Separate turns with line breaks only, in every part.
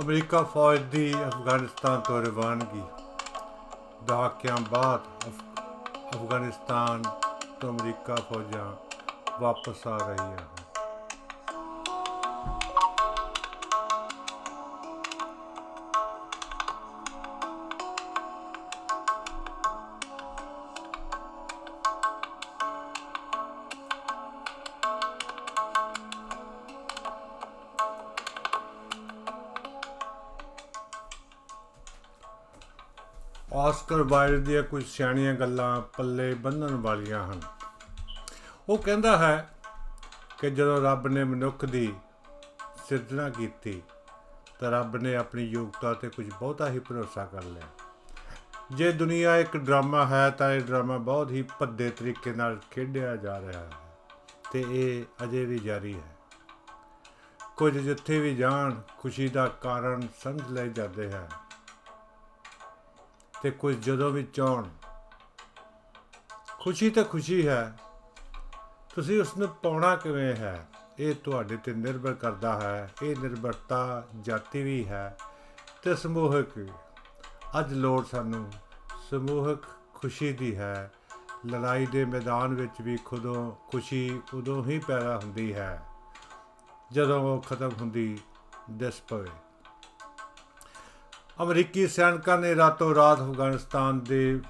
America ਫੌਜ ਦੀ ਅਫਗਾਨਿਸਤਾਨ ਤੋਂ ਰਵਾਨਗੀ ਦਹਾਕਿਆਂ ਬਾਅਦ ਅਫ- ਅਫਗਾਨਿਸਤਾਨ ਤੋਂ ਅਮਰੀਕਾ ਫੌਜਾਂ ਵਾਪਸ ਆ ਆਸਕਰ ਵਾਈਲਡ ਦੀਆਂ ਕੁਝ ਸਿਆਣੀਆਂ ਗੱਲਾਂ ਪੱਲੇ ਬੰਨਣ ਵਾਲੀਆਂ ਹਨ। ਉਹ ਕਹਿੰਦਾ ਹੈ ਕਿ ਜਦੋਂ ਰੱਬ ਨੇ ਮਨੁੱਖ ਦੀ ਸਿਰਜਣਾ ਕੀਤੀ, ਤਾਂ ਰੱਬ ਨੇ ਆਪਣੀ ਯੋਗਤਾ ਤੇ ਕੁਝ ਬਹੁਤਾ ਹੀ ਭਰੋਸਾ ਕਰ ਲਿਆ। ਜੇ ਦੁਨੀਆ ਇੱਕ ਡਰਾਮਾ ਹੈ, ਤਾਂ ਇਹ ਡਰਾਮਾ ਬਹੁਤ ਹੀ ਭੱਦੇ ਤਰੀਕੇ ਨਾਲ ਖੇਡਿਆ ਜਾ ਰਿਹਾ ਹੈ ਤੇ ਇਹ ਅਜੇ ਵੀ ਜਾਰੀ ਹੈ। ਕੁਝ ਜਿੱਥੇ ਵੀ ਜਾਣ, ਖੁਸ਼ੀ ਦਾ ਕਾਰਨ ਸਮਝ ਲਏ ਜਾਂਦੇ ਹਨ। ਤੇ ਕੁਝ ਜਦੋਂ ਵੀ ਚਾਹਣ। ਖੁਸ਼ੀ ਤਾਂ ਖੁਸ਼ੀ ਹੈ। ਤੁਸੀਂ ਉਸ ਨੂੰ ਪਾਉਣਾ ਕਿਵੇਂ ਹੈ? ਇਹ ਤੁਹਾਡੇ ਤੇ ਨਿਰਭਰ ਕਰਦਾ ਹੈ। ਇਹ ਨਿਰਭਰਤਾ ਜਾਤੀ ਵੀ ਹੈ ਤੇ ਸਮੂਹਕ ਵੀ। ਅੱਜ ਲੋੜ ਸਾਨੂੰ ਸਮੂਹਕ ਖੁਸ਼ੀ ਦੀ ਹੈ। ਲੜਾਈ ਦੇ ਮੈਦਾਨ ਵਿੱਚ ਵੀ ਖੁਦੋਂ ਖੁਸ਼ੀ ਉਦੋਂ ਹੀ ਪੈਦਾ ਹੁੰਦੀ ਹੈ। ਜਦੋਂ ਉਹ ਖਤਮ ਹੁੰਦੀ, ਦਿਸ ਪਵੇ। ਅਮਰੀਕੀ ਸੈਨਿਕਾਂ ਨੇ ਰਾਤੋਂ ਰਾਤ ਅਫਗਾਨਿਸਤਾਨ ਦੇ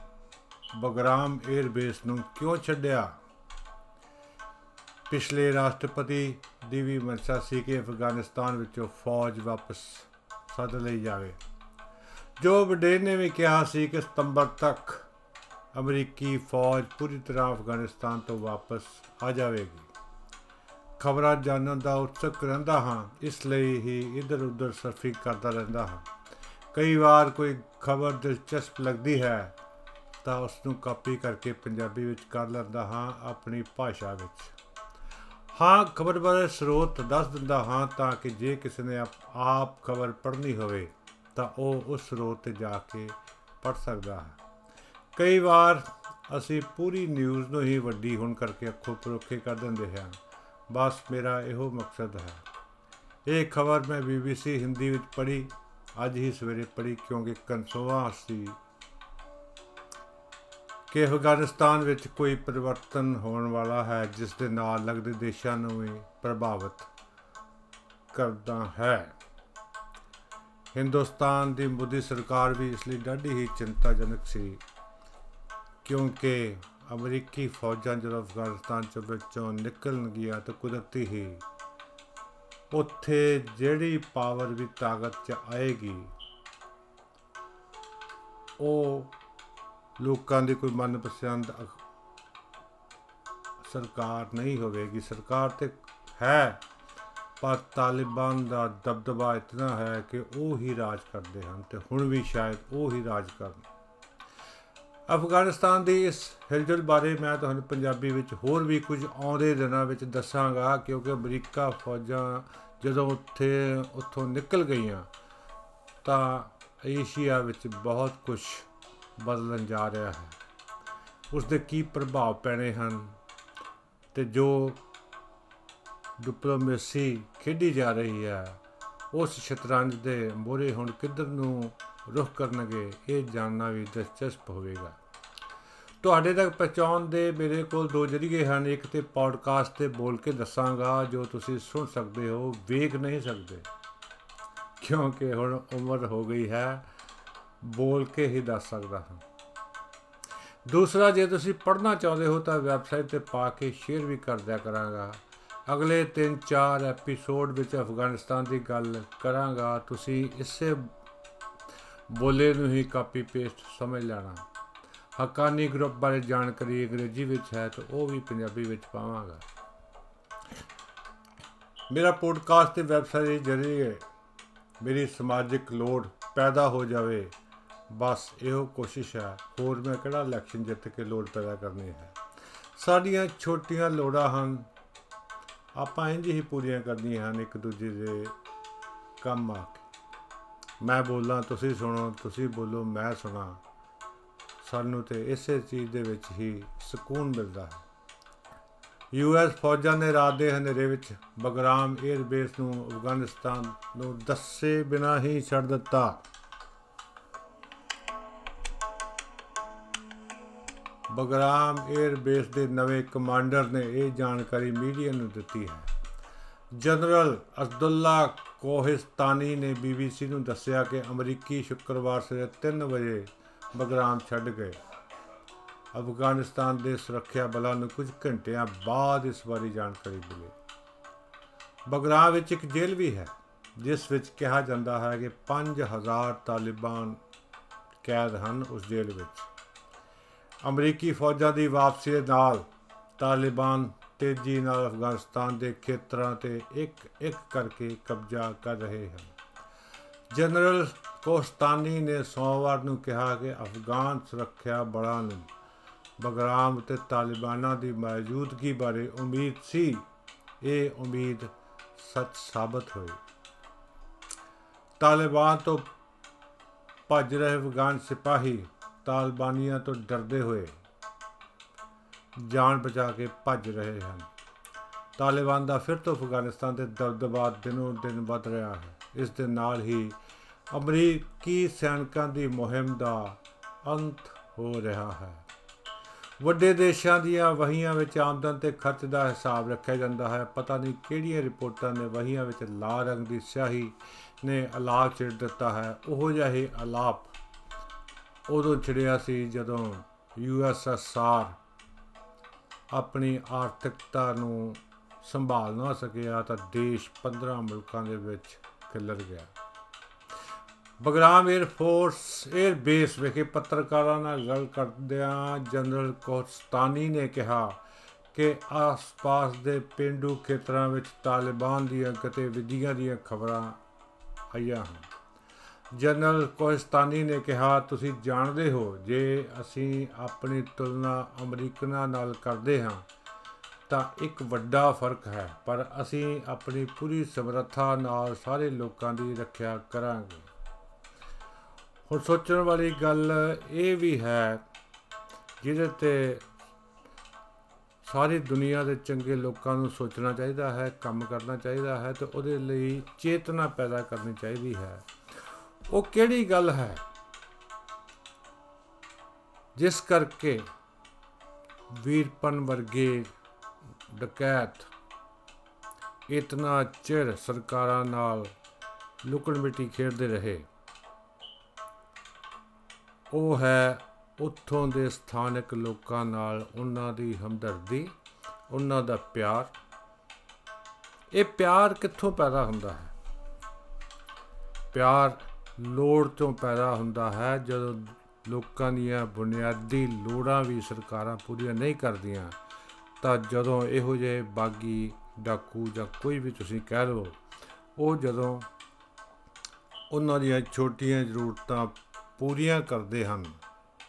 ਬਗਰਾਮ 에ਅਰ ਬੇਸ ਨੂੰ ਕਿਉਂ ਛੱਡਿਆ? ਪਿਛਲੇ ਰਾਸ਼ਟਰਪਤੀ ਦੀ ਵੀ ਮਨਸ਼ਾ ਸੀ ਕਿ ਅਫਗਾਨਿਸਤਾਨ ਵਿੱਚੋਂ ਫੌਜ ਵਾਪਸ ਸੱਦ ਲਈ ਜਾਵੇ। ਜੋ ਬਿਡੇਨ ਨੇ ਵੀ ਕਿਹਾ ਸੀ ਕਿ ਸਤੰਬਰ ਤੱਕ ਅਮਰੀਕੀ ਫੌਜ ਪੂਰੀ ਤਰ੍ਹਾਂ ਅਫਗਾਨਿਸਤਾਨ ਤੋਂ ਵਾਪਸ ਆ ਜਾਵੇਗੀ। ਖਬਰਾਂ ਜਾਣਨ ਦਾ ਉਤਸੁਕ ਰਹਿੰਦਾ ਹਾਂ, ਇਸ ਲਈ ਹੀ ਇੱਧਰ ਉੱਧਰ ਸਰਫਿੰਗ ਕਰਦਾ ਰਹਿੰਦਾ ਹਾਂ। ਕਈ ਵਾਰ ਕੋਈ ਖਬਰ ਦਿਲਚਸਪ ਲੱਗਦੀ ਹੈ, ਤਾਂ ਉਸ ਨੂੰ ਕਾਪੀ ਕਰਕੇ ਪੰਜਾਬੀ ਵਿੱਚ ਕਰ ਲੈਂਦਾ ਹਾਂ ਆਪਣੀ ਭਾਸ਼ਾ ਵਿੱਚ। ਹਾਂ, ਖਬਰ ਬਾਰੇ ਸਰੋਤ ਦੱਸ ਦਿੰਦਾ ਹਾਂ ਤਾਂ ਕਿ ਜੇ ਕਿਸੇ ਨੇ ਆਪ- ਆਪ ਖਬਰ ਪੜ੍ਹਨੀ ਹੋਵੇ, ਤਾਂ ਉਹ ਉਸ ਸਰੋਤ ਤੇ ਜਾ ਕੇ ਪੜ੍ਹ ਸਕਦਾ ਹੈ। ਕਈ ਵਾਰ ਅਸੀਂ ਪੂਰੀ ਨਿਊਜ਼ ਨੂੰ ਹੀ ਵੱਡੀ ਹੋਣ ਕਰਕੇ ਅੱਖੋਂ ਪਰੋਖੇ ਕਰ ਦਿੰਦੇ ਹਾਂ। ਬਸ ਮੇਰਾ ਇਹੋ ਮਕਸਦ ਹੈ। ਇਹ ਖਬਰ ਮੈਂ BBC ਹਿੰਦੀ ਵਿੱਚ ਪੜ੍ਹੀ। ਅੱਜ ਹੀ ਸਵੇਰੇ ਪੜ੍ਹੀ, ਕਿਉਂਕਿ ਕਨਸੋਆ ਸੀ। ਕਿ ਅਫਗਾਨਿਸਤਾਨ ਵਿੱਚ ਕੋਈ ਪਰਿਵਰਤਨ ਹੋਣ ਵਾਲਾ ਹੈ, ਜਿਸ ਦੇ ਨਾਲ ਲੱਗਦੇ ਦੇਸ਼ਾਂ ਨੂੰ ਵੀ ਪ੍ਰਭਾਵਿਤ ਕਰਦਾ ਹੈ। ਹਿੰਦੁਸਤਾਨ ਦੀ ਮੋਦੀ ਸਰਕਾਰ ਵੀ ਇਸ ਲਈ ਡਾਢੀ ਹੀ ਚਿੰਤਾਜਨਕ ਸੀ, ਕਿਉਂਕਿ ਅਮਰੀਕੀ ਫੌਜਾਂ ਜਦੋਂ ਅਫਗਾਨਿਸਤਾਨ ਚੋਂ ਵਿੱਚੋਂ ਨਿਕਲਣਗੀਆਂ ਤਾਂ ਕੁਦਰਤੀ ਹੀ ਉੱਥੇ ਜਿਹੜੀ ਪਾਵਰ ਵੀ ਤਾਕਤ ਚ ਆਏਗੀ, ਉਹ ਲੋਕਾਂ ਦੀ ਕੋਈ ਮਨਪਸੰਦ ਅਖ- ਸਰਕਾਰ ਨਹੀਂ ਹੋਵੇਗੀ। ਸਰਕਾਰ ਤੇ ਹੈ, ਪਰ ਤਾਲਿਬਾਨ ਦਾ ਦਬਦਬਾ ਇਤਨਾ ਹੈ ਕਿ ਉਹ ਹੀ ਰਾਜ ਕਰਦੇ ਹਨ ਤੇ ਹੁਣ ਵੀ ਸ਼ਾਇਦ ਉਹ ਹੀ ਰਾਜ ਕਰਨ। ਅਫਗਾਨਿਸਤਾਨ ਦੀ ਇਸ ਹਿਲਜੁਲ ਬਾਰੇ ਮੈਂ ਤੁਹਾਨੂੰ ਪੰਜਾਬੀ ਵਿੱਚ ਹੋਰ ਵੀ ਕੁਝ ਆਉਂਦੇ ਦਿਨਾਂ ਵਿੱਚ ਦੱਸਾਂਗਾ, ਕਿਉਂਕਿ ਅਮਰੀਕਾ ਫੌਜਾਂ ਜਦੋਂ ਉੱਥੇ, ਉੱਥੋਂ ਨਿਕਲ ਗਈਆਂ, ਤਾਂ ਏਸ਼ੀਆ ਵਿੱਚ ਬਹੁਤ ਕੁਝ ਬਦਲਣ ਜਾ ਰਿਹਾ ਹੈ। ਉਸ ਦੇ ਕੀ ਪ੍ਰਭਾਵ ਪੈਣੇ ਹਨ ਤੇ ਜੋ ਡਿਪਲੋਮੇਸੀ ਖੇਡੀ ਜਾ ਰਹੀ ਹੈ, ਉਸ ਸ਼ਤਰੰਜ ਦੇ ਮੋਰੇ ਹੁਣ ਕਿੱਧਰ ਨੂੰ ਰੁਖ ਕਰਨਗੇ, ਇਹ ਜਾਣਨਾ ਵੀ ਦਿਲਚਸਪ ਹੋਵੇਗਾ। ਤੁਹਾਡੇ ਤੱਕ ਪਹੁੰਚਾਉਣ ਦੇ ਮੇਰੇ ਕੋਲ ਦੋ ਜਰੀਏ ਹਨ। ਇੱਕ ਤੇ ਪੌਡਕਾਸਟ ਤੇ ਬੋਲ ਕੇ ਦੱਸਾਂਗਾ, ਜੋ ਤੁਸੀਂ ਸੁਣ ਸਕਦੇ ਹੋ, ਵੇਖ ਨਹੀਂ ਸਕਦੇ। ਕਿਉਂਕਿ ਹੁਣ ਉਮਰ ਹੋ ਗਈ ਹੈ, ਬੋਲ ਕੇ ਹੀ ਦੱਸ ਸਕਦਾ ਹਾਂ। ਦੂਸਰਾ, ਜੇ ਤੁਸੀਂ ਪੜ੍ਹਨਾ ਚਾਹੁੰਦੇ ਹੋ, ਤਾਂ ਵੈਬਸਾਈਟ ਤੇ ਪਾ ਕੇ ਸ਼ੇਅਰ ਵੀ ਕਰ ਦਿਆ ਕਰਾਂਗਾ। ਅਗਲੇ 3-4 ਐਪੀਸੋਡ ਵਿੱਚ ਅਫਗਾਨਿਸਤਾਨ ਦੀ ਗੱਲ ਕਰਾਂਗਾ। ਤੁਸੀਂ ਇਸੇ ਬੋਲੇ ਨੂੰ ਹੀ ਕਾਪੀ ਪੇਸਟ ਸਮਝ ਲੈਣਾ। ਹਕਾਨੀ ਗਰੁੱਪ ਬਾਰੇ ਜਾਣਕਾਰੀ ਅੰਗਰੇਜ਼ੀ ਵਿੱਚ ਹੈ ਤਾਂ ਉਹ ਵੀ ਪੰਜਾਬੀ ਵਿੱਚ ਪਾਵਾਂਗਾ। ਮੇਰਾ ਪੋਡਕਾਸਟ ਤੇ ਵੈਬਸਾਈਟ ਦੇ ਜ਼ਰੀਏ ਮੇਰੀ ਸਮਾਜਿਕ ਲੋੜ ਪੈਦਾ ਹੋ ਜਾਵੇ। ਬਸ ਇਹੋ ਕੋਸ਼ਿਸ਼ ਹੈ। ਹੋਰ ਮੈਂ ਕਿਹੜਾ ਇਲੈਕਸ਼ਨ ਜਿੱਤ ਕੇ ਲੋੜ ਪੈਦਾ ਕਰਨੀ ਹੈ? ਸਾਡੀਆਂ ਛੋਟੀਆਂ ਲੋੜਾਂ ਹਨ। ਆਪਾਂ ਇੰਜ ਹੀ ਪੂਰੀਆਂ ਕਰਨੀਆਂ ਹਨ, ਇੱਕ ਦੂਜੇ ਦੇ ਕੰਮ ਆ ਕੇ। ਮੈਂ ਬੋਲਾਂ, ਤੁਸੀਂ ਸੁਣੋ, ਤੁਸੀਂ ਬੋਲੋ, ਮੈਂ ਸੁਣਾ। ਸਾਨੂੰ ਤੇ ਇਸੇ ਚੀਜ਼ ਦੇ ਵਿੱਚ ਹੀ ਸਕੂਨ ਮਿਲਦਾ ਹੈ। ਯੂਐਸ ਫੌਜਾਂ ਨੇ ਰਾਤ ਦੇ ਹਨੇਰੇ ਵਿੱਚ ਬਗਰਾਮ 에ਅਰ ਬੇਸ ਨੂੰ ਅਫਗਾਨਿਸਤਾਨ ਨੂੰ ਦੱਸੇ ਬਿਨਾਂ ਹੀ ਛੱਡ ਦਿੱਤਾ। ਬਗਰਾਮ 에ਅਰ ਬੇਸ ਦੇ ਨਵੇਂ ਕਮਾਂਡਰ ਨੇ ਇਹ ਜਾਣਕਾਰੀ ਮੀਡੀਆ ਨੂੰ ਦਿੱਤੀ ਹੈ। ਜਨਰਲ ਅਸਦੁੱਲਾ ਕੋਹਿਸਤਾਨੀ ਨੇ ਬੀਬੀਸੀ ਨੂੰ ਦੱਸਿਆ ਕਿ ਅਮਰੀਕੀ ਸ਼ੁੱਕਰਵਾਰ ਸਵੇਰੇ 3 ਵਜੇ ਬਗਰਾਮ ਛੱਡ ਗਏ। ਅਫਗਾਨਿਸਤਾਨ ਦੇ ਸੁਰੱਖਿਆ ਬਲਾਂ ਨੂੰ ਕੁਝ ਘੰਟਿਆਂ ਬਾਅਦ ਇਸ ਬਾਰੇ ਜਾਣਕਾਰੀ ਮਿਲੀ। ਬਗਰਾਮ ਵਿੱਚ ਇੱਕ ਜੇਲ੍ਹ ਵੀ ਹੈ, ਜਿਸ ਵਿੱਚ ਕਿਹਾ ਜਾਂਦਾ ਹੈ ਕਿ 5000 ਤਾਲਿਬਾਨ ਕੈਦ ਹਨ ਉਸ ਜੇਲ੍ਹ ਵਿੱਚ। ਅਮਰੀਕੀ ਫੌਜਾਂ ਦੀ ਵਾਪਸੀ ਦੇ ਨਾਲ ਤਾਲਿਬਾਨ ਤੇਜ਼ੀ ਨਾਲ ਅਫਗਾਨਿਸਤਾਨ ਦੇ ਖੇਤਰਾਂ ਤੇ ਇੱਕ ਇੱਕ ਕਰਕੇ ਕਬਜ਼ਾ ਕਰ ਰਹੇ ਹਨ। ਜਨਰਲ ਕੋਸਤਾਨੀ ਨੇ ਸੋਮਵਾਰ ਨੂੰ ਕਿਹਾ ਕਿ ਅਫਗਾਨ ਸੁਰੱਖਿਆ ਬਲਾਂ ਨੂੰ ਬਗਰਾਮ ਤੇ ਤਾਲਿਬਾਨਾਂ ਦੀ ਮੌਜੂਦਗੀ ਬਾਰੇ ਉਮੀਦ ਸੀ। ਇਹ ਉਮੀਦ ਸੱਚ ਸਾਬਤ ਹੋਈ। ਤਾਲਿਬਾਨ ਤੋਂ ਭੱਜ ਰਹੇ ਅਫਗਾਨ ਸਿਪਾਹੀ ਤਾਲਿਬਾਨੀਆਂ ਤੋਂ ਡਰਦੇ ਹੋਏ ਜਾਨ ਬਚਾ ਕੇ ਭੱਜ ਰਹੇ ਹਨ। ਤਾਲਿਬਾਨ ਦਾ ਫਿਰ ਤੋਂ ਅਫਗਾਨਿਸਤਾਨ ਦੇ ਦਬਦਬਾ ਦਿਨੋਂ ਦਿਨ ਵੱਧ ਰਿਹਾ ਹੈ। ਇਸ ਦੇ ਨਾਲ ਹੀ ਅਮਰੀਕੀ ਸੈਨਿਕਾਂ ਦੀ ਮੁਹਿੰਮ ਦਾ ਅੰਤ ਹੋ ਰਿਹਾ ਹੈ। ਵੱਡੇ ਦੇਸ਼ਾਂ ਦੀਆਂ ਵਹੀਆਂ ਵਿੱਚ ਆਮਦਨ ਤੇ ਖਰਚ ਦਾ ਹਿਸਾਬ ਰੱਖਿਆ ਜਾਂਦਾ ਹੈ। ਪਤਾ ਨਹੀਂ ਕਿਹੜੀਆਂ ਰਿਪੋਰਟਾਂ ਨੇ ਵਹੀਆਂ ਵਿੱਚ ਲਾਲ ਰੰਗ ਦੀ ਸਿਆਹੀ ਨੇ ਅਲਾਪ ਛਿੜ ਦਿੱਤਾ ਹੈ। ਉਹ ਜਿਹਾ ਹੀ ਅਲਾਪ ਉਦੋਂ ਛਿੜਿਆ ਸੀ ਜਦੋਂ ਯੂਐਸਐਸਆਰ ਆਪਣੀ ਆਰਥਿਕਤਾ ਨੂੰ ਸੰਭਾਲ ਨਾ ਸਕਿਆ ਤਾਂ ਦੇਸ਼ 15 ਮੁਲਕਾਂ ਦੇ ਵਿੱਚ ਖਿਲਰ ਗਿਆ। Bagram air force air base ਵਿਖੇ ਪੱਤਰਕਾਰਾਂ ਨਾਲ ਗੱਲ ਕਰਦਿਆਂ ਜਨਰਲ ਕੋਸਤਾਨੀ ਨੇ ਕਿਹਾ ਕਿ ਆਸ-ਪਾਸ ਦੇ ਪਿੰਡੂ ਖੇਤਰਾਂ ਵਿੱਚ ਤਾਲਿਬਾਨ ਦੀਆਂ ਗਤੀਵਿਧੀਆਂ ਦੀਆਂ ਖਬਰਾਂ ਆਈਆਂ ਹਨ। ਜਨਰਲ ਕੋਸਤਾਨੀ ਨੇ ਕਿਹਾ, ਤੁਸੀਂ ਜਾਣਦੇ ਹੋ ਜੇ ਅਸੀਂ ਆਪਣੀ ਤੁਲਨਾ ਅਮਰੀਕਨਾਂ ਨਾਲ ਕਰਦੇ ਹਾਂ, ਤਾਂ ਇੱਕ ਵੱਡਾ ਫ਼ਰਕ ਹੈ। ਪਰ ਅਸੀਂ ਆਪਣੀ ਪੂਰੀ ਸਮਰੱਥਾ ਨਾਲ ਸਾਰੇ ਲੋਕਾਂ ਦੀ ਰੱਖਿਆ ਕਰਾਂਗੇ। ਹੁਣ ਸੋਚਣ ਵਾਲੀ ਗੱਲ ਇਹ ਵੀ ਹੈ, ਜਿਹਦੇ ਤੇ ਸਾਰੀ ਦੁਨੀਆ ਦੇ ਚੰਗੇ ਲੋਕਾਂ ਨੂੰ ਸੋਚਣਾ ਚਾਹੀਦਾ ਹੈ, ਕੰਮ ਕਰਨਾ ਚਾਹੀਦਾ ਹੈ ਤੇ ਉਹਦੇ ਲਈ ਚੇਤਨਾ ਪੈਦਾ ਕਰਨੀ ਚਾਹੀਦੀ ਹੈ। ਉਹ ਕਿਹੜੀ ਗੱਲ ਹੈ? ਜਿਸ ਕਰਕੇ ਵੀਰਪਨ ਵਰਗੇ ਡਕੈਤ ਇਤਨਾ ਚਿਰ ਸਰਕਾਰਾਂ ਨਾਲ ਲੁਕਣ ਮਿੱਟੀ ਖੇਡਦੇ ਰਹੇ। ਉਹ ਹੈ ਉੱਥੋਂ ਦੇ ਸਥਾਨਕ ਲੋਕਾਂ ਨਾਲ ਉਹਨਾਂ ਦੀ ਹਮਦਰਦੀ, ਉਹਨਾਂ ਦਾ ਪਿਆਰ। ਇਹ ਪਿਆਰ ਕਿੱਥੋਂ ਪੈਦਾ ਹੁੰਦਾ ਹੈ? ਪਿਆਰ ਲੋੜ ਤੋਂ ਪੈਦਾ ਹੁੰਦਾ ਹੈ, ਜਦੋਂ ਲੋਕਾਂ ਦੀਆਂ ਬੁਨਿਆਦੀ ਲੋੜਾਂ ਵੀ ਸਰਕਾਰਾਂ ਪੂਰੀਆਂ ਨਹੀਂ ਕਰਦੀਆਂ, ਤਾਂ ਜਦੋਂ ਇਹੋ ਜਿਹੇ ਬਾਗੀ ਡਾਕੂ ਜਾਂ ਕੋਈ ਵੀ ਤੁਸੀਂ ਕਹਿ ਲਓ, ਉਹ ਜਦੋਂ ਉਹਨਾਂ ਦੀਆਂ ਛੋਟੀਆਂ ਜ਼ਰੂਰਤਾਂ ਪੂਰੀਆਂ ਕਰਦੇ ਹਨ,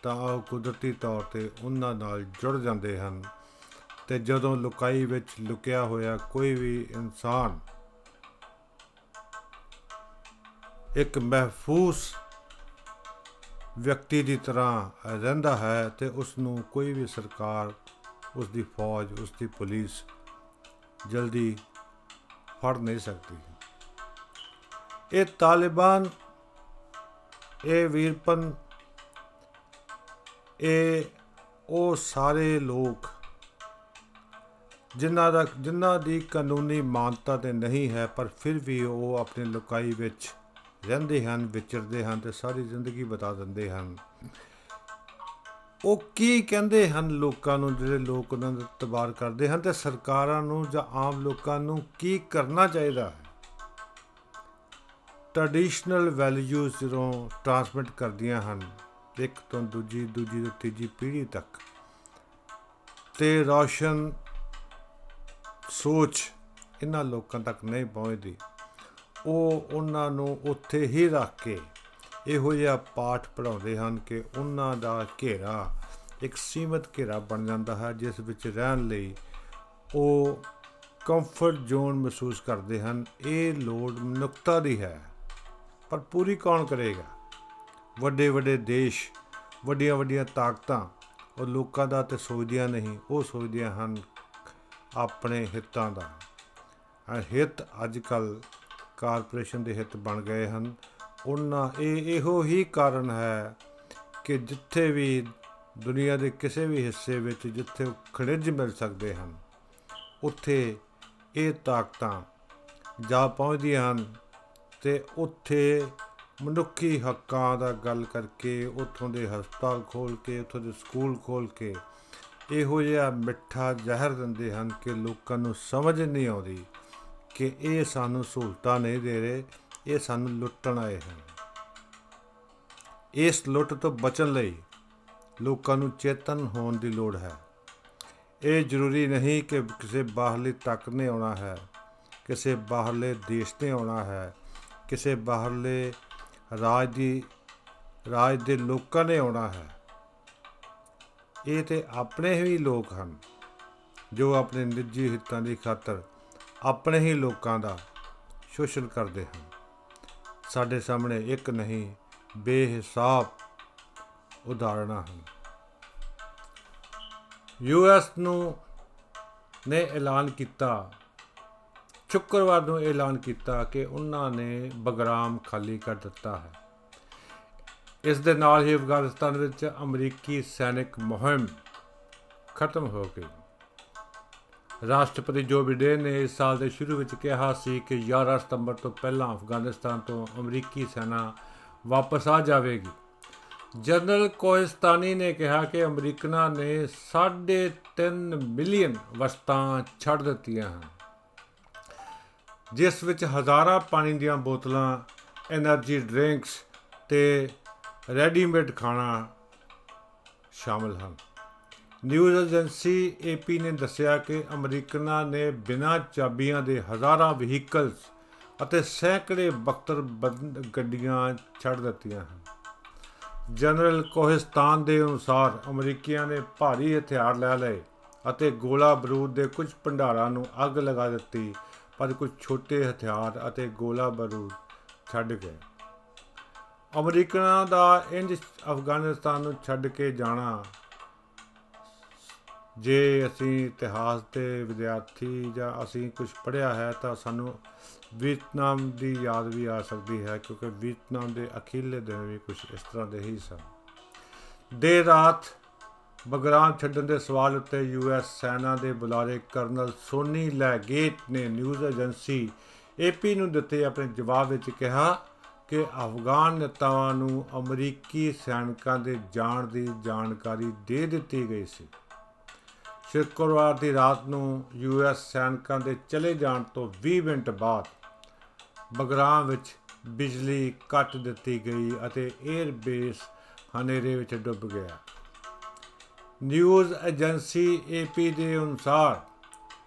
ਤਾਂ ਉਹ ਕੁਦਰਤੀ ਤੌਰ ਤੇ ਉਹਨਾਂ ਨਾਲ ਜੁੜ ਜਾਂਦੇ ਹਨ, ਤੇ ਜਦੋਂ ਲੁਕਾਈ ਵਿੱਚ ਲੁਕਿਆ ਹੋਇਆ ਕੋਈ ਵੀ ਇਨਸਾਨ ਇੱਕ ਮਹਿਫੂਜ਼ ਵਿਅਕਤੀ ਦੀ ਤਰ੍ਹਾਂ ਰਹਿੰਦਾ ਹੈ ਤੇ ਉਸ ਨੂੰ ਕੋਈ ਵੀ ਸਰਕਾਰ ਉਸ ਦੀ ਫੌਜ ਉਸ ਦੀ ਪੁਲਿਸ ਜਲਦੀ ਫੜ ਨਹੀਂ ਸਕਦੀ। ਇਹ ਤਾਲਿਬਾਨ, ਇਹ ਵੀਰਪਨ, ਇਹ ਉਹ ਸਾਰੇ ਲੋਕ ਜਿਨ੍ਹਾਂ ਦਾ, ਜਿਨ੍ਹਾਂ ਦੀ ਕਾਨੂੰਨੀ ਮਾਨਤਾ ਤੇ ਨਹੀਂ ਹੈ, ਪਰ ਫਿਰ ਵੀ ਉਹ ਆਪਣੇ ਲੁਕਾਈ ਵਿੱਚ ਰਹਿੰਦੇ ਹਨ, ਵਿਚਰਦੇ ਹਨ ਤੇ ਸਾਰੀ ਜ਼ਿੰਦਗੀ ਬਤਾ ਦਿੰਦੇ ਹਨ। ਉਹ ਕੀ ਕਹਿੰਦੇ ਹਨ ਲੋਕਾਂ ਨੂੰ ਜਿਹੜੇ ਲੋਕ ਉਹਨਾਂ ਦਾ ਤਬਾਰ ਕਰਦੇ ਹਨ ਤੇ ਸਰਕਾਰਾਂ ਨੂੰ ਜਾਂ ਆਮ ਲੋਕਾਂ ਨੂੰ ਕੀ ਕਰਨਾ ਚਾਹੀਦਾ ਹੈ? ਟ੍ਰੈਡੀਸ਼ਨਲ ਵੈਲਿਊਜ਼ ਜਦੋਂ ਟਰਾਂਸਮਿਟ ਕਰਦੀਆਂ ਹਨ, ਇੱਕ ਤੋਂ ਦੂਜੀ ਦੂਜੀ ਤੋਂ ਤੀਜੀ ਪੀੜ੍ਹੀ ਤੱਕ, ਤੇ ਰੌਸ਼ਨ, ਸੋਚ ਇਹਨਾਂ ਲੋਕਾਂ ਤੱਕ ਨਹੀਂ ਪਹੁੰਚਦੀ। ਉਹ ਉਹਨਾਂ ਨੂੰ ਉੱਥੇ ਹੀ ਰੱਖ ਕੇ ਇਹੋ ਜਿਹਾ ਪਾਠ ਪੜਾਉਂਦੇ ਹਨ ਕਿ ਉਹਨਾਂ ਦਾ ਘੇਰਾ ਇੱਕ ਸੀਮਤ ਘੇਰਾ ਬਣ ਜਾਂਦਾ ਹੈ, ਜਿਸ ਵਿੱਚ ਰਹਿਣ ਲਈ ਉਹ ਕੰਫਰਟ ਜ਼ੋਨ ਮਹਿਸੂਸ ਕਰਦੇ ਹਨ। ਇਹ ਲੋੜ ਨੁਕਤਾ ਦੀ ਹੈ, ਪਰ ਪੂਰੀ ਕੌਣ ਕਰੇਗਾ? ਵੱਡੇ ਵੱਡੇ ਦੇਸ਼, ਵੱਡੀਆਂ ਵੱਡੀਆਂ ਤਾਕਤਾਂ, ਉਹ ਲੋਕਾਂ ਦਾ ਤੇ ਸੋਚਦੀਆਂ ਨਹੀਂ, ਉਹ ਸੋਚਦੀਆਂ ਹਨ ਆਪਣੇ ਹਿੱਤਾਂ ਦਾ। ਆ ਹਿੱਤ ਅੱਜ ਕੱਲ ਕਾਰਪੋਰੇਸ਼ਨ ਦੇ ਹਿੱਤ ਬਣ ਗਏ ਹਨ। ਉਹਨਾਂ ਇਹ ਇਹੋ ਹੀ ਕਾਰਨ ਹੈ ਕਿ ਜਿੱਥੇ ਵੀ ਦੁਨੀਆ ਦੇ ਕਿਸੇ ਵੀ ਹਿੱਸੇ ਵਿੱਚ ਜਿੱਥੇ ਖਣਿਜ ਮਿਲ ਸਕਦੇ ਹਨ, ਉੱਥੇ ਇਹ ਤਾਕਤਾਂ ਜਾ ਪਹੁੰਚਦੀਆਂ ਹਨ ਤੇ ਉੱਥੇ ਮਨੁੱਖੀ ਹੱਕਾਂ ਦਾ ਗੱਲ ਕਰਕੇ ਉੱਥੋਂ ਦੇ ਹਸਪਤਾਲ ਖੋਲ ਕੇ, ਉੱਥੋਂ ਦੇ ਸਕੂਲ ਖੋਲ ਕੇ ਇਹੋ ਜਿਹਾ ਮਿੱਠਾ ਜ਼ਹਿਰ ਦਿੰਦੇ ਹਨ ਕਿ ਲੋਕਾਂ ਨੂੰ ਸਮਝ ਨਹੀਂ ਆਉਂਦੀ। ਕਿ ਇਹ ਸਾਨੂੰ ਸਹੂਲਤਾਂ ਨਹੀਂ ਦੇ ਰਹੇ, ਇਹ ਸਾਨੂੰ ਲੁੱਟਣ ਆਏ ਹਨ। ਇਸ ਲੁੱਟ ਤੋਂ ਬਚਣ ਲਈ ਲੋਕਾਂ ਨੂੰ ਚੇਤਨ ਹੋਣ ਦੀ ਲੋੜ ਹੈ। ਇਹ ਜ਼ਰੂਰੀ ਨਹੀਂ ਕਿ ਕਿਸੇ ਬਾਹਰਲੀ ਤੱਕ ਨੇ ਆਉਣਾ ਹੈ, ਕਿਸੇ ਬਾਹਰਲੇ ਦੇਸ਼ ਨੇ ਆਉਣਾ ਹੈ, ਕਿਸੇ ਬਾਹਰਲੇ ਰਾਜ ਦੀ, ਰਾਜ ਦੇ ਲੋਕਾਂ ਨੇ ਆਉਣਾ ਹੈ। ਇਹ ਤੇ ਆਪਣੇ ਹੀ ਲੋਕ ਹਨ, ਜੋ ਆਪਣੇ ਨਿੱਜੀ ਹਿੱਤਾਂ ਦੀ ਖਾਤਰ ਆਪਣੇ ਹੀ ਲੋਕਾਂ ਦਾ ਸ਼ੋਸ਼ਣ ਕਰਦੇ ਹਨ। ਸਾਡੇ ਸਾਹਮਣੇ ਇੱਕ ਨਹੀਂ, ਬੇਹਿਸਾਬ ਉਦਾਹਰਣਾਂ ਹਨ। ਯੂਐਸ ਨੂੰ ਨੇ ਐਲਾਨ ਕੀਤਾ, ਸ਼ੁੱਕਰਵਾਰ ਨੂੰ ਐਲਾਨ ਕੀਤਾ ਕਿ ਉਹਨਾਂ ਨੇ ਬਗਰਾਮ ਖਾਲੀ ਕਰ ਦਿੱਤਾ ਹੈ। ਇਸ ਦੇ ਨਾਲ ਹੀ ਅਫਗਾਨਿਸਤਾਨ ਵਿੱਚ ਅਮਰੀਕੀ ਸੈਨਿਕ ਮੁਹਿੰਮ ਖਤਮ ਹੋ ਗਈ। ਰਾਸ਼ਟਰਪਤੀ ਜੋ ਬਿਡੇਨ ਨੇ ਇਸ ਸਾਲ ਦੇ ਸ਼ੁਰੂ ਵਿੱਚ ਕਿਹਾ ਸੀ ਕਿ 11 ਸਤੰਬਰ ਤੋਂ ਪਹਿਲਾਂ ਅਫਗਾਨਿਸਤਾਨ ਤੋਂ ਅਮਰੀਕੀ ਸੈਨਾ ਵਾਪਸ ਆ ਜਾਵੇਗੀ। ਜਨਰਲ ਕੋਇਸਤਾਨੀ ਨੇ ਕਿਹਾ ਕਿ ਅਮਰੀਕਨਾਂ ਨੇ 3.5 ਮਿਲੀਅਨ ਵਸਤਾਂ ਛੱਡ ਦਿੱਤੀਆਂ ਹਨ, ਜਿਸ ਵਿੱਚ ਹਜ਼ਾਰਾਂ ਪਾਣੀ ਦੀਆਂ ਬੋਤਲਾਂ એનર્ਜੀ ਡਰਿੰਕਸ ਤੇ ਰੈਡੀਮੇਡ ਖਾਣਾ ਸ਼ਾਮਲ ਹਨ। ਨਿਊਜ਼ ਏਜੰਸੀ ਏਪੀ ਨੇ ਦੱਸਿਆ ਕਿ ਅਮਰੀਕਨਾਂ ਨੇ ਬਿਨਾਂ ਚਾਬੀਆਂ ਦੇ ਹਜ਼ਾਰਾਂ ਵਹੀਕਲਸ ਅਤੇ ਸੈਂਕੜੇ ਬਖਤਰ ਗੱਡੀਆਂ ਛੱਡ ਦਿੱਤੀਆਂ ਹਨ। ਜਨਰਲ ਕੋਹਿਸਤਾਨ ਦੇ ਅਨੁਸਾਰ ਅਮਰੀਕੀਆਂ ਨੇ ਭਾਰੀ ਹਥਿਆਰ ਲੈ ਲਏ ਅਤੇ ਗੋਲਾ ਬਰੂਦ ਦੇ ਕੁਝ ਭੰਡਾਰਾਂ ਨੂੰ ਅੱਗ ਲਗਾ ਦਿੱਤੀ, ਪਰ ਕੁਝ ਛੋਟੇ ਹਥਿਆਰ ਅਤੇ ਗੋਲਾ ਬਰੂਦ ਛੱਡ ਗਏ। ਅਮਰੀਕਨਾਂ ਦਾ ਇੰਜ ਅਫਗਾਨਿਸਤਾਨ ਨੂੰ ਛੱਡ ਕੇ ਜਾਣਾ ਜੇ ਅਸੀਂ ਇਤਿਹਾਸ ਦੇ ਵਿਦਿਆਰਥੀ ਜਾਂ ਅਸੀਂ ਕੁਝ ਪੜ੍ਹਿਆ ਹੈ ਤਾਂ ਸਾਨੂੰ ਵੀਅਤਨਾਮ ਦੀ ਯਾਦ ਵੀ ਆ ਸਕਦੀ ਹੈ, ਕਿਉਂਕਿ ਵੀਅਤਨਾਮ ਦੇ ਅਖੀਰਲੇ ਦਿਨ ਵੀ ਕੁਝ ਇਸ ਤਰ੍ਹਾਂ ਦੇ ਹੀ ਸਨ। ਦੇ ਰਾਤ ਬਗਰਾਮ ਛੱਡਣ ਦੇ ਸਵਾਲ ਉੱਤੇ ਯੂਐਸ ਸੈਨਾ ਦੇ ਬੁਲਾਰੇ ਕਰਨਲ ਸੋਨੀ ਲੈਗੇਟ ਨੇ ਨਿਊਜ਼ ਏਜੰਸੀ ਏਪੀ ਨੂੰ ਦਿੱਤੇ ਆਪਣੇ ਜਵਾਬ ਵਿੱਚ ਕਿਹਾ ਕਿ ਅਫਗਾਨ ਨੇਤਾਵਾਂ ਨੂੰ ਅਮਰੀਕੀ ਸੈਨਿਕਾਂ ਦੇ ਜਾਣ ਦੀ ਜਾਣਕਾਰੀ ਦੇ ਦਿੱਤੀ ਗਈ ਸੀ। ਸ਼ੁੱਕਰਵਾਰ ਦੀ ਰਾਤ ਨੂੰ ਯੂਐਸ ਸੈਨਿਕਾਂ ਦੇ ਚਲੇ ਜਾਣ ਤੋਂ 20 ਮਿੰਟ ਬਾਅਦ ਬਗਰਾਮ ਵਿੱਚ ਬਿਜਲੀ ਕੱਟ ਦਿੱਤੀ ਗਈ ਅਤੇ 에ਅਰ ਬੇਸ ਹਨੇਰੇ ਵਿੱਚ ਡੁੱਬ ਗਿਆ। ਨਿਊਜ਼ ਏਜੰਸੀ ਏਪੀ ਦੇ ਅਨੁਸਾਰ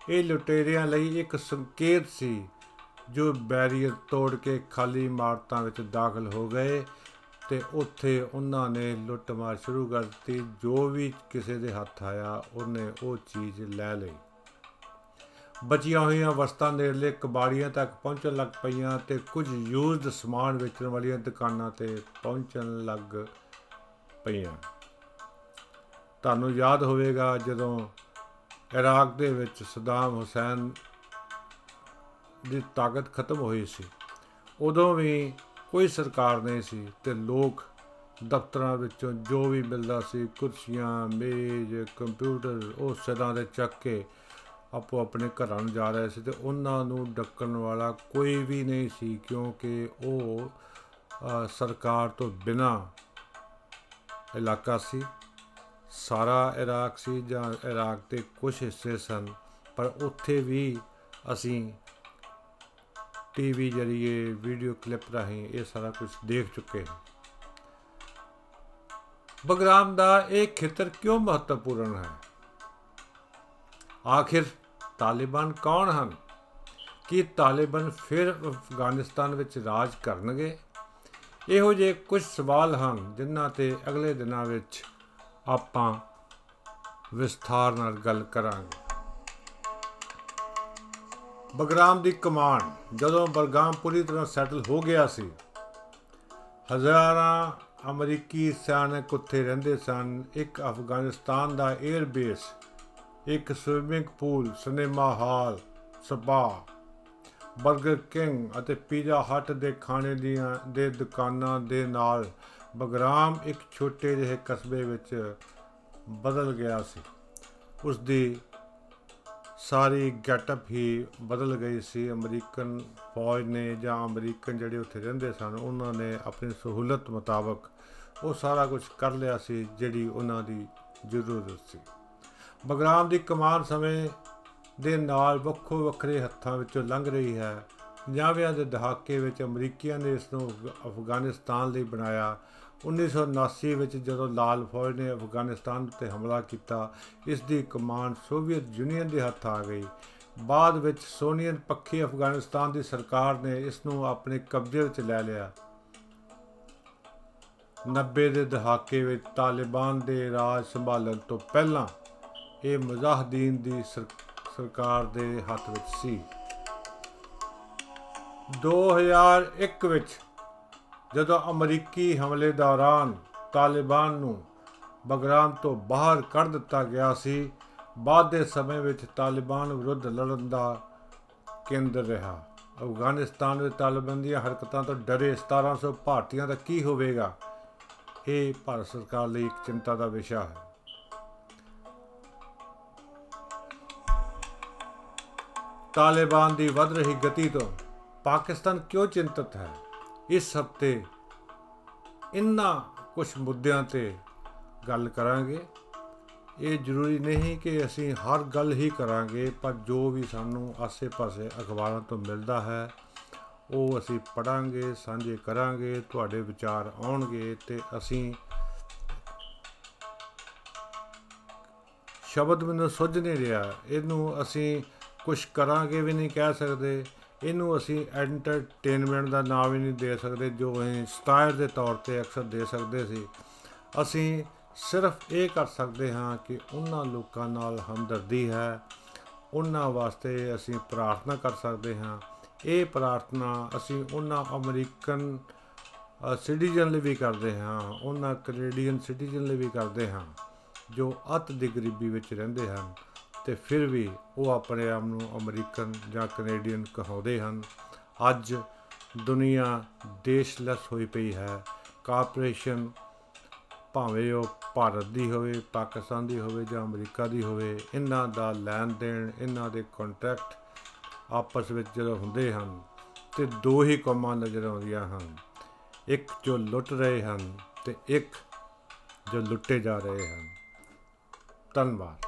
ਇਹ ਲੁਟੇਰਿਆਂ ਲਈ ਇੱਕ ਸੰਕੇਤ ਸੀ ਜੋ ਬੈਰੀਅਰ ਤੋੜ ਕੇ ਖਾਲੀ ਇਮਾਰਤਾਂ ਵਿੱਚ ਦਾਖਲ ਹੋ ਗਏ ਤੇ ਉੱਥੇ ਉਹਨਾਂ ਨੇ ਲੁੱਟਮਾਰ ਸ਼ੁਰੂ ਕਰ ਦਿੱਤੀ। ਜੋ ਵੀ ਕਿਸੇ ਦੇ ਹੱਥ ਆਇਆ, ਉਹਨੇ ਉਹ ਚੀਜ਼ ਲੈ ਲਈ। ਬਚੀਆਂ ਹੋਈਆਂ ਵਸਤਾਂ ਨੇੜਲੇ ਕਬਾੜੀਆਂ ਤੱਕ ਪਹੁੰਚਣ ਲੱਗ ਪਈਆਂ ਤੇ ਕੁਝ ਯੂਜ਼ਡ ਸਮਾਨ ਵੇਚਣ ਵਾਲੀਆਂ ਦੁਕਾਨਾਂ ਤੇ ਪਹੁੰਚਣ ਲੱਗ ਪਈਆਂ। ਤੁਹਾਨੂੰ ਯਾਦ ਹੋਵੇਗਾ ਜਦੋਂ ਇਰਾਕ ਦੇ ਵਿੱਚ ਸਦਾਮ ਹੁਸੈਨ ਦੀ ਤਾਕਤ ਖਤਮ ਹੋਈ ਸੀ। ਉਦੋਂ ਵੀ ਕੋਈ ਸਰਕਾਰ ਨਹੀਂ ਸੀ ਤੇ ਲੋਕ ਦਫ਼ਤਰਾਂ ਵਿੱਚੋਂ ਜੋ ਵੀ ਮਿਲਦਾ ਸੀ, ਕੁਰਸੀਆਂ, ਮੇਜ਼, ਕੰਪਿਊਟਰ, ਉਹ ਸਦਾ ਦੇ ਚੱਕ ਕੇ ਆਪੋ ਆਪਣੇ ਘਰਾਂ ਨੂੰ ਜਾ ਰਹੇ ਸੀ ਤੇ ਉਹਨਾਂ ਨੂੰ ਡੱਕਣ ਵਾਲਾ ਕੋਈ ਵੀ ਨਹੀਂ ਸੀ ਕਿਉਂਕਿ ਉਹ ਸਰਕਾਰ ਤੋਂ ਬਿਨਾ ਇਲਾਕਾ ਸੀ। ਸਾਰਾ ਇਰਾਕ ਸੀ ਜਾਂ ਇਰਾਕ ਦੇ ਕੁਝ ਹਿੱਸੇ ਸਨ, ਪਰ ਉੱਥੇ ਵੀ ਅਸੀਂ ਟੀਵੀ ਜਰੀਏ ਵੀਡੀਓ ਕਲਿੱਪ ਰਾਹੀਂ ਇਹ ਸਾਰਾ ਕੁਝ ਦੇਖ ਚੁੱਕੇ ਹਾਂ। ਬਗਰਾਮ ਦਾ ਇਹ ਖੇਤਰ ਕਿਉਂ ਮਹੱਤਵਪੂਰਨ ਹੈ? ਆਖਿਰ ਤਾਲਿਬਾਨ ਕੌਣ ਹਨ? ਕੀ ਤਾਲਿਬਾਨ ਫਿਰ ਅਫਗਾਨਿਸਤਾਨ ਵਿੱਚ ਰਾਜ ਕਰਨਗੇ? ਇਹੋ ਜਿਹੇ ਕੁਝ ਸਵਾਲ ਹਨ ਜਿਨ੍ਹਾਂ ਤੇ ਅਗਲੇ ਦਿਨਾਂ ਵਿੱਚ ਆਪਾਂ ਵਿਸਥਾਰ ਨਾਲ ਗੱਲ ਕਰਾਂਗੇ। ਬਗਰਾਮ ਦੀ ਕਮਾਂਡ ਜਦੋਂ ਬਰਗਾਮ ਪੂਰੀ ਤਰ੍ਹਾਂ ਸੈਟਲ ਹੋ ਗਿਆ ਸੀ, ਹਜ਼ਾਰਾਂ ਅਮਰੀਕੀ ਸੈਨਿਕ ਉੱਥੇ ਰਹਿੰਦੇ ਸਨ। ਇੱਕ ਅਫਗਾਨਿਸਤਾਨ ਦਾ 에ਅਰ ਬੇਸ ਇੱਕ swimming pool cinema hall spa 버ਗਰ King ਅਤੇ ਪੀਜ਼ਾ ਹੱਟ ਦੇ ਖਾਣੇ ਦੀਆਂ, ਦੇ ਦੁਕਾਨਾਂ ਦੇ ਨਾਲ ਬਗਰਾਮ ਇੱਕ ਛੋਟੇ ਜਿਹੇ ਕਸਬੇ ਵਿੱਚ ਬਦਲ ਗਿਆ ਸੀ। ਉਸ ਦੀ ਸਾਰੀ ਗੈਟਅਪ ਹੀ ਬਦਲ ਗਈ ਸੀ। ਅਮਰੀਕਨ ਫੌਜ ਨੇ ਜਾਂ ਅਮਰੀਕਨ ਜਿਹੜੇ ਉੱਥੇ ਰਹਿੰਦੇ ਸਨ, ਉਹਨਾਂ ਨੇ ਆਪਣੀ ਸਹੂਲਤ ਮੁਤਾਬਕ ਉਹ ਸਾਰਾ ਕੁਝ ਕਰ ਲਿਆ ਸੀ, ਜਿਹੜੀ ਉਹਨਾਂ ਦੀ ਜ਼ਰੂਰਤ ਸੀ। ਬਗਰਾਮ ਦੀ ਕਮਾਨ ਸਮੇਂ ਦੇ ਨਾਲ ਵੱਖੋ ਵੱਖਰੇ ਹੱਥਾਂ ਵਿੱਚੋਂ ਲੰਘ ਰਹੀ ਹੈ। ਪੰਜਾਬੀਆਂ ਦੇ ਦਹਾਕੇ ਵਿੱਚ ਅਮਰੀਕੀਆਂ ਨੇ ਇਸ ਨੂੰ ਅਫਗਾਨਿਸਤਾਨ ਲਈ ਬਣਾਇਆ। 1979 ਵਿੱਚ ਜਦੋਂ ਲਾਲ ਫੌਜ ਨੇ ਅਫਗਾਨਿਸਤਾਨ ਉੱਤੇ ਹਮਲਾ ਕੀਤਾ, ਇਸ ਦੀ ਕਮਾਂਡ ਸੋਵੀਅਤ ਯੂਨੀਅਨ ਦੇ ਹੱਥ ਆ ਗਈ। ਬਾਅਦ ਵਿੱਚ ਸੋਨੀਅਨ ਪੱਖੀ ਅਫਗਾਨਿਸਤਾਨ ਦੀ ਸਰਕਾਰ ਨੇ ਇਸ ਨੂੰ ਆਪਣੇ ਕਬਜ਼ੇ ਵਿੱਚ ਲੈ ਲਿਆ। 90 ਦੇ ਦਹਾਕੇ ਵਿੱਚ ਤਾਲਿਬਾਨ ਦੇ ਰਾਜ ਸੰਭਾਲਣ ਤੋਂ ਪਹਿਲਾਂ ਇਹ ਮੁਜਾਹਿਦੀਨ ਦੀ ਸਰਕਾਰ ਦੇ ਹੱਥ ਵਿੱਚ ਸੀ। 2001 ਵਿੱਚ ਜਦੋਂ ਅਮਰੀਕੀ ਹਮਲੇ ਦੌਰਾਨ ਤਾਲਿਬਾਨ ਨੂੰ ਬਗਰਾਮ ਤੋਂ ਬਾਹਰ ਕੱਢ ਦਿੱਤਾ ਗਿਆ ਸੀ, ਬਾਅਦ ਦੇ ਸਮੇਂ ਵਿੱਚ ਤਾਲਿਬਾਨ ਵਿਰੁੱਧ ਲੜਨ ਦਾ ਕੇਂਦਰ ਰਿਹਾ। ਅਫਗਾਨਿਸਤਾਨ ਵਿੱਚ ਤਾਲਿਬਾਨ ਦੀਆਂ ਹਰਕਤਾਂ ਤੋਂ ਡਰੇ 1700 ਭਾਰਤੀਆਂ ਦਾ ਕੀ ਹੋਵੇਗਾ? ਇਹ ਭਾਰਤ ਸਰਕਾਰ ਲਈ ਇੱਕ ਚਿੰਤਾ ਦਾ ਵਿਸ਼ਾ ਹੈ। ਤਾਲਿਬਾਨ ਦੀ ਵੱਧ ਰਹੀ ਗਤੀ ਤੋਂ ਪਾਕਿਸਤਾਨ ਕਿਉਂ ਚਿੰਤਤ ਹੈ? ਇਸ ਹਫ਼ਤੇ ਇਨ੍ਹਾਂ ਕੁਝ ਮੁੱਦਿਆਂ ਤੇ ਗੱਲ ਕਰਾਂਗੇ। ਇਹ ਜ਼ਰੂਰੀ ਨਹੀਂ ਕਿ ਅਸੀਂ ਹਰ ਗੱਲ ਹੀ ਕਰਾਂਗੇ, ਪਰ ਜੋ ਵੀ ਸਾਨੂੰ ਆਸੇ-ਪਾਸੇ ਅਖਬਾਰਾਂ ਤੋਂ ਮਿਲਦਾ ਹੈ, ਉਹ ਅਸੀਂ ਪੜਾਂਗੇ ਸਾਂਝੇ ਕਰਾਂਗੇ, ਤੁਹਾਡੇ ਵਿਚਾਰ ਆਉਣਗੇ ਤੇ ਅਸੀਂ ਸ਼ਬਦ ਮੈਨੂੰ ਸੁੱਝ ਨਹੀਂ ਰਿਹਾ। ਇਹਨੂੰ ਅਸੀਂ ਕੁਝ ਕਰਾਂਗੇ ਵੀ ਨਹੀਂ ਕਹਿ ਸਕਦੇ। ਇਹਨੂੰ ਅਸੀਂ ਐਂਟਰਟੇਨਮੈਂਟ ਦਾ ਨਾਮ ਵੀ ਨਹੀਂ ਦੇ ਸਕਦੇ, ਜੋ ਅਸੀਂ ਸਟਾਇਰ ਦੇ ਤੌਰ ਤੇ ਅਕਸਰ ਦੇ ਸਕਦੇ ਸੀ। ਅਸੀਂ ਸਿਰਫ ਇਹ ਕਰ ਸਕਦੇ ਹਾਂ ਕਿ ਉਹਨਾਂ ਲੋਕਾਂ ਨਾਲ ਹਮਦਰਦੀ ਹੈ। ਉਹਨਾਂ ਵਾਸਤੇ ਅਸੀਂ ਪ੍ਰਾਰਥਨਾ ਕਰ ਸਕਦੇ ਹਾਂ। ਇਹ ਪ੍ਰਾਰਥਨਾ ਅਸੀਂ ਉਹਨਾਂ ਅਮਰੀਕਨ ਸਿਟੀਜ਼ਨ ਲਈ ਵੀ ਕਰਦੇ ਹਾਂ। ਉਹਨਾਂ ਕੈਨੇਡੀਅਨ ਸਿਟੀਜ਼ਨ ਲਈ ਵੀ ਕਰਦੇ ਹਾਂ, ਜੋ ਅਤ ਦੀ ਗਰੀਬੀ ਵਿੱਚ ਰਹਿੰਦੇ ਹਨ। ਤੇ ਫਿਰ ਵੀ ਉਹ ਆਪਣੇ ਆਪ ਨੂੰ ਅਮਰੀਕਨ ਜਾਂ ਕੈਨੇਡੀਅਨ ਕਹਾਉਂਦੇ ਹਨ, ਅੱਜ ਦੁਨੀਆ ਦੇਸ਼ਲੈਸ ਹੋਈ ਪਈ ਹੈ। ਕਾਰਪੋਰੇਸ਼ਨ ਭਾਵੇਂ ਉਹ ਭਾਰਤ ਦੀ ਹੋਵੇ, ਪਾਕਿਸਤਾਨ ਦੀ ਹੋਵੇ ਜਾਂ ਅਮਰੀਕਾ ਦੀ ਹੋਵੇ, ਇਹਨਾਂ ਦਾ ਲੈਣ ਦੇਣ, ਇਹਨਾਂ ਦੇ ਕੰਟਰੈਕਟ ਆਪਸ ਵਿੱਚ ਜਦੋਂ ਹੁੰਦੇ ਹਨ ਤੇ ਦੋ ਹੀ ਕੌਮਾਂ ਨਜ਼ਰ ਆਉਂਦੀਆਂ ਹਨ। ਇੱਕ ਜੋ ਲੁੱਟ ਰਹੇ ਹਨ ਤੇ ਇੱਕ ਜੋ ਲੁੱਟੇ ਜਾ ਰਹੇ ਹਨ। ਧੰਨਵਾਦ।